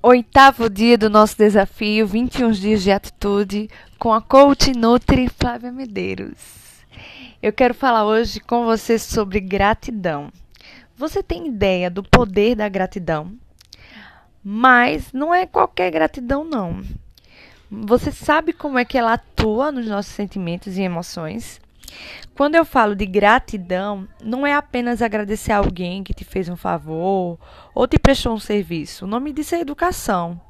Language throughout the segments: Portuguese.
Oitavo dia do nosso desafio, 21 dias de atitude, com a coach Nutri Flávia Medeiros. Eu quero falar hoje com você sobre gratidão. Você tem ideia do poder da gratidão? Mas não é qualquer gratidão, não. Você sabe como é que ela atua nos nossos sentimentos e emoções? Quando eu falo de gratidão, não é apenas agradecer a alguém que te fez um favor ou te prestou um serviço. O nome disso é educação.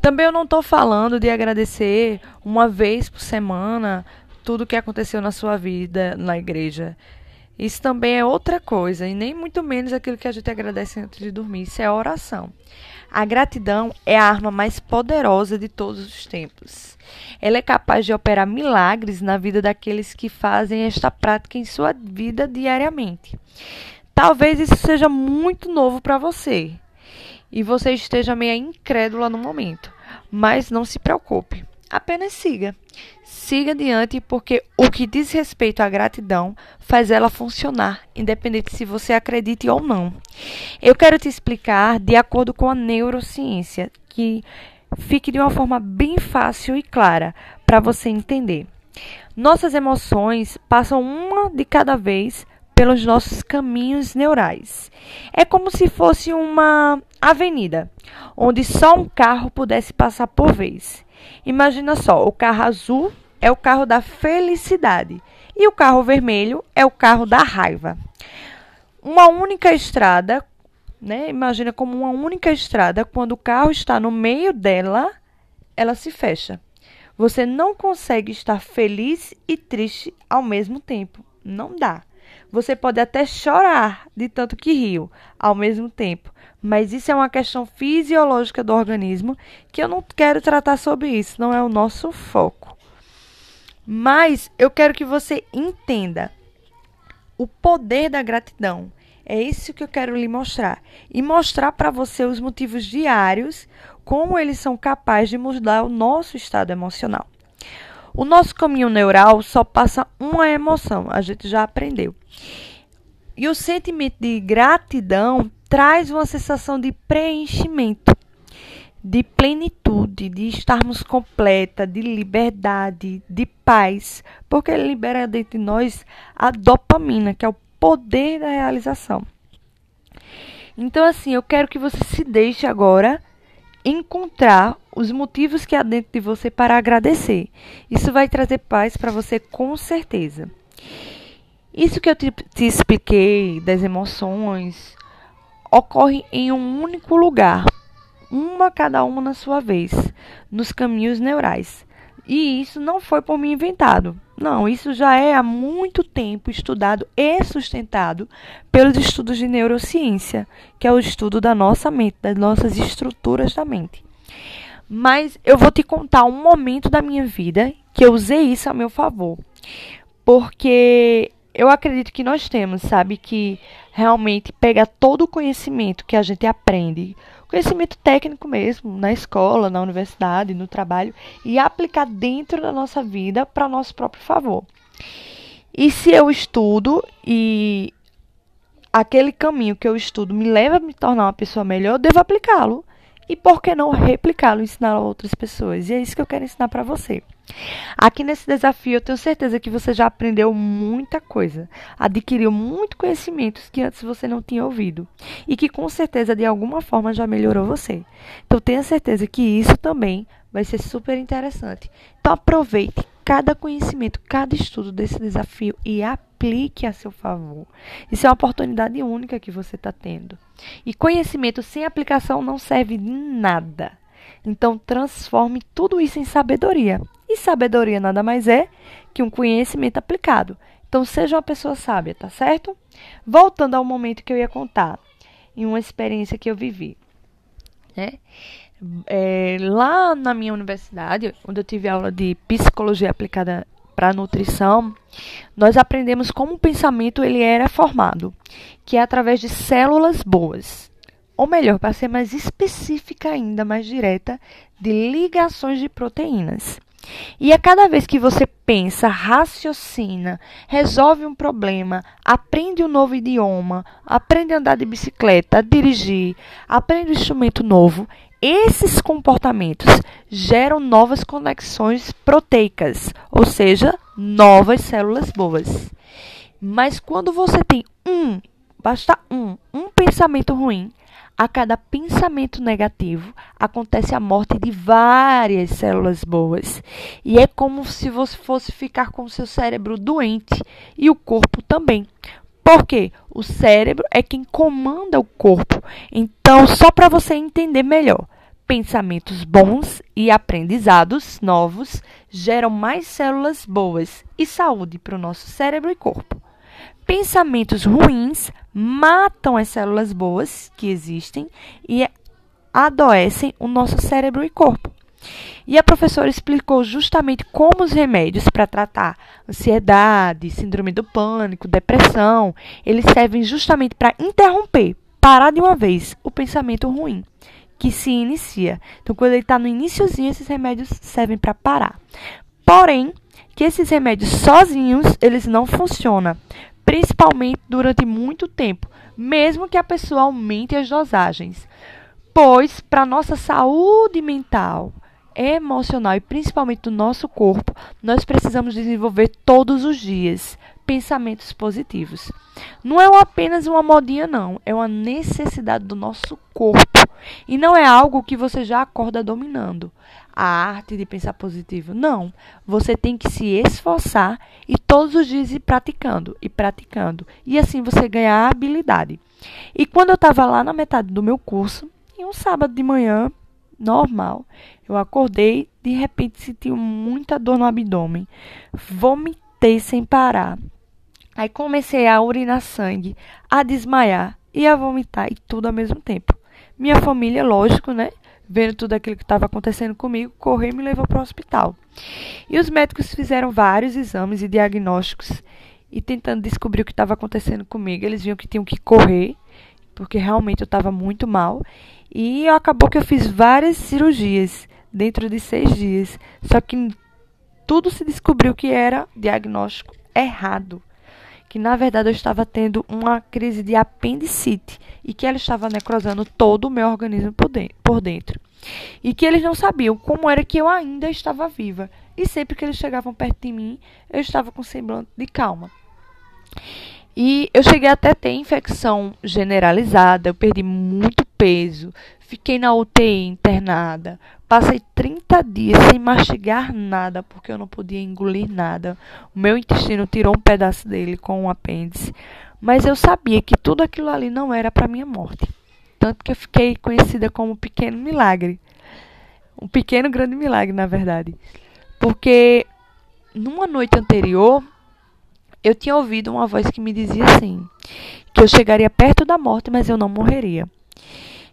Também eu não estou falando de agradecer uma vez por semana tudo que aconteceu na sua vida na igreja. Isso também é outra coisa, e nem muito menos aquilo que a gente agradece antes de dormir. Isso é oração. A gratidão é a arma mais poderosa de todos os tempos. Ela é capaz de operar milagres na vida daqueles que fazem esta prática em sua vida diariamente. Talvez isso seja muito novo para você e você esteja meio incrédula no momento, mas não se preocupe. Apenas siga. Siga adiante, porque o que diz respeito à gratidão faz ela funcionar, independente se você acredite ou não. Eu quero te explicar de acordo com a neurociência, que fique de uma forma bem fácil e clara para você entender. Nossas emoções passam uma de cada vez pelos nossos caminhos neurais. É como se fosse uma avenida, onde só um carro pudesse passar por vez. Imagina só, o carro azul é o carro da felicidade e o carro vermelho é o carro da raiva. Uma única estrada, né? Imagina como uma única estrada, quando o carro está no meio dela, ela se fecha. Você não consegue estar feliz e triste ao mesmo tempo. Não dá. Você pode até chorar de tanto que riu ao mesmo tempo, mas isso é uma questão fisiológica do organismo que eu não quero tratar sobre isso, não é o nosso foco. Mas eu quero que você entenda o poder da gratidão. É isso que eu quero lhe mostrar. E mostrar para você os motivos diários, como eles são capazes de mudar o nosso estado emocional. O nosso caminho neural só passa uma emoção, a gente já aprendeu. E o sentimento de gratidão traz uma sensação de preenchimento, de plenitude, de estarmos completa, de liberdade, de paz, porque ele libera dentro de nós a dopamina, que é o poder da realização. Então, assim, eu quero que você se deixe agora encontrar os motivos que há dentro de você para agradecer. Isso vai trazer paz para você com certeza. Isso que eu te, te expliquei das emoções ocorre em um único lugar, uma cada uma na sua vez, nos caminhos neurais. E isso não foi por mim inventado. Não, isso já é há muito tempo estudado e sustentado pelos estudos de neurociência, que é o estudo da nossa mente, das nossas estruturas da mente. Mas eu vou te contar um momento da minha vida que eu usei isso a meu favor. Porque eu acredito que nós temos, sabe, que realmente pegar todo o conhecimento que a gente aprende, conhecimento técnico mesmo, na escola, na universidade, no trabalho, e aplicar dentro da nossa vida para nosso próprio favor. E se eu estudo e aquele caminho que eu estudo me leva a me tornar uma pessoa melhor, eu devo aplicá-lo. E por que não replicá-lo, ensinar a outras pessoas? E é isso que eu quero ensinar para você. Aqui nesse desafio, eu tenho certeza que você já aprendeu muita coisa, adquiriu muito conhecimentos que antes você não tinha ouvido e que com certeza de alguma forma já melhorou você. Então tenha certeza que isso também vai ser super interessante. Então aproveite cada conhecimento, cada estudo desse desafio e aplique a seu favor. Isso é uma oportunidade única que você está tendo. E conhecimento sem aplicação não serve de nada. Então transforme tudo isso em sabedoria. E sabedoria nada mais é que um conhecimento aplicado. Então seja uma pessoa sábia, tá certo? Voltando ao momento que eu ia contar, em uma experiência que eu vivi. Né? É, lá na minha universidade, onde eu tive aula de psicologia aplicada para nutrição, nós aprendemos como o pensamento ele era formado, que é através de células boas. Ou melhor, para ser mais específica ainda, mais direta, de ligações de proteínas. E a cada vez que você pensa, raciocina, resolve um problema, aprende um novo idioma, aprende a andar de bicicleta, a dirigir, aprende um instrumento novo, esses comportamentos geram novas conexões proteicas, ou seja, novas células boas. Mas quando você tem um, basta um, um pensamento ruim, a cada pensamento negativo acontece a morte de várias células boas. E é como se você fosse ficar com o seu cérebro doente e o corpo também. Porque o cérebro é quem comanda o corpo. Então, só para você entender melhor, pensamentos bons e aprendizados novos geram mais células boas e saúde para o nosso cérebro e corpo. Pensamentos ruins matam as células boas que existem e adoecem o nosso cérebro e corpo. E a professora explicou justamente como os remédios para tratar ansiedade, síndrome do pânico, depressão, eles servem justamente para interromper, parar de uma vez o pensamento ruim que se inicia. Então, quando ele está no iníciozinho, esses remédios servem para parar. Porém, que esses remédios sozinhos, eles não funcionam, principalmente durante muito tempo, mesmo que a pessoa aumente as dosagens. Pois, para nossa saúde mental, emocional e principalmente do nosso corpo, nós precisamos desenvolver todos os dias pensamentos positivos. Não é apenas uma modinha, não, é uma necessidade do nosso corpo. E não é algo que você já acorda dominando a arte de pensar positivo. Não. Você tem que se esforçar e todos os dias ir praticando e praticando. E assim você ganhar habilidade. E quando eu estava lá na metade do meu curso, em um sábado de manhã, normal, eu acordei, de repente senti muita dor no abdômen. Vomitei sem parar. Aí comecei a urinar sangue, a desmaiar e a vomitar e tudo ao mesmo tempo. Minha família, lógico, né? vendo tudo aquilo que estava acontecendo comigo, correu e me levou para o hospital. E os médicos fizeram vários exames e diagnósticos e tentando descobrir o que estava acontecendo comigo. Eles viam que tinham que correr, porque realmente eu estava muito mal. E acabou que eu fiz várias cirurgias dentro de seis dias. Só que tudo se descobriu que era diagnóstico errado que na verdade eu estava tendo uma crise de apendicite e que ela estava necrosando todo o meu organismo por dentro. E que eles não sabiam como era que eu ainda estava viva. E sempre que eles chegavam perto de mim, eu estava com semblante de calma. E eu cheguei até a ter infecção generalizada, eu perdi muito peso, fiquei na UTI internada, passei 30 dias sem mastigar nada, porque eu não podia engolir nada. O meu intestino tirou um pedaço dele com um apêndice, mas eu sabia que tudo aquilo ali não era para minha morte. Tanto que eu fiquei conhecida como pequeno milagre. Um pequeno grande milagre, na verdade. Porque numa noite anterior, eu tinha ouvido uma voz que me dizia assim: que eu chegaria perto da morte, mas eu não morreria.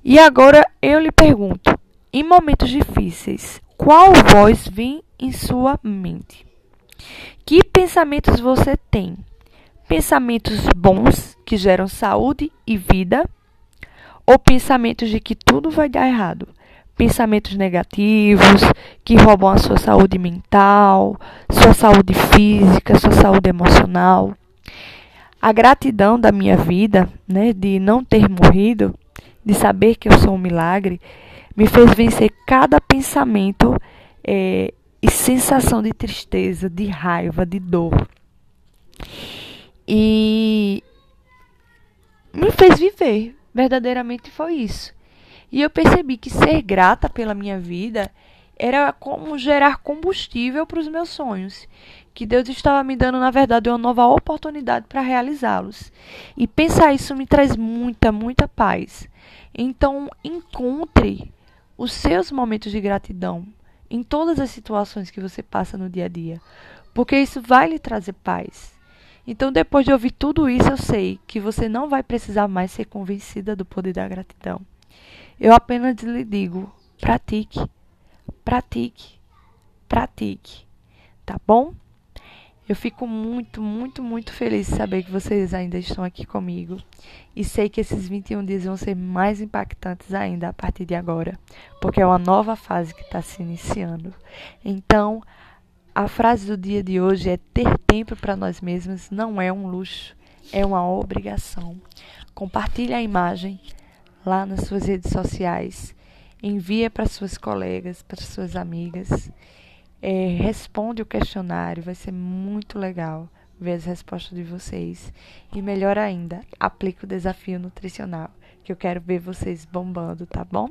E agora eu lhe pergunto: em momentos difíceis, qual voz vem em sua mente? Que pensamentos você tem? Pensamentos bons que geram saúde e vida? Ou pensamentos de que tudo vai dar errado? pensamentos negativos que roubam a sua saúde mental, sua saúde física, sua saúde emocional. A gratidão da minha vida, né, de não ter morrido, de saber que eu sou um milagre, me fez vencer cada pensamento é, e sensação de tristeza, de raiva, de dor. E me fez viver. Verdadeiramente foi isso. E eu percebi que ser grata pela minha vida era como gerar combustível para os meus sonhos, que Deus estava me dando, na verdade, uma nova oportunidade para realizá-los. E pensar isso me traz muita, muita paz. Então, encontre os seus momentos de gratidão em todas as situações que você passa no dia a dia, porque isso vai lhe trazer paz. Então, depois de ouvir tudo isso, eu sei que você não vai precisar mais ser convencida do poder da gratidão. Eu apenas lhe digo: pratique, pratique, pratique. Tá bom? Eu fico muito, muito, muito feliz de saber que vocês ainda estão aqui comigo. E sei que esses 21 dias vão ser mais impactantes ainda a partir de agora, porque é uma nova fase que está se iniciando. Então, a frase do dia de hoje é: ter tempo para nós mesmos não é um luxo, é uma obrigação. Compartilhe a imagem lá nas suas redes sociais envia para suas colegas, para suas amigas, é, responde o questionário, vai ser muito legal ver as respostas de vocês. E melhor ainda, aplique o desafio nutricional, que eu quero ver vocês bombando, tá bom?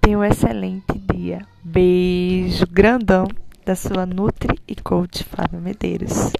Tenha um excelente dia. Beijo grandão da sua Nutri e Coach Flávia Medeiros.